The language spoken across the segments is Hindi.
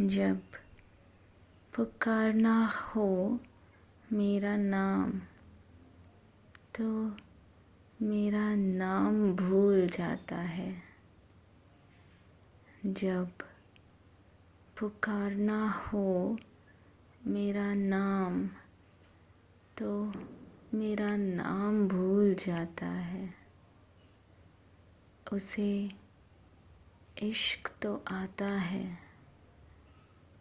जब पुकारना हो मेरा नाम तो मेरा नाम भूल जाता है। जब पुकारना हो मेरा नाम तो मेरा नाम भूल जाता है। उसे इश्क तो आता है।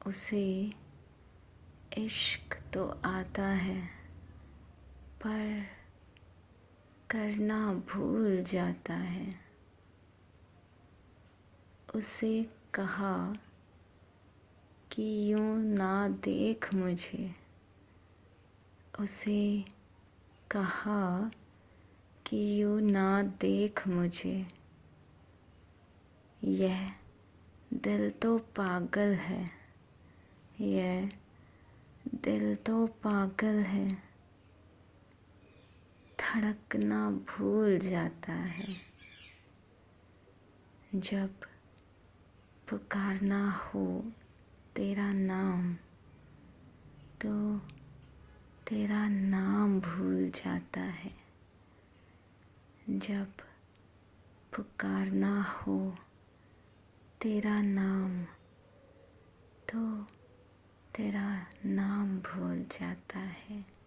उसे इश्क तो आता है, पर करना भूल जाता है। उसे कहा कि यूँ ना देख मुझे। उसे कहा कि यूँ ना देख मुझे। यह दिल तो पागल है। यह दिल तो पागल है। धड़कना भूल जाता है। जब पुकारना हो तेरा नाम तो तेरा नाम भूल जाता है। जब पुकारना हो तेरा नाम तो तेरा नाम भूल जाता है।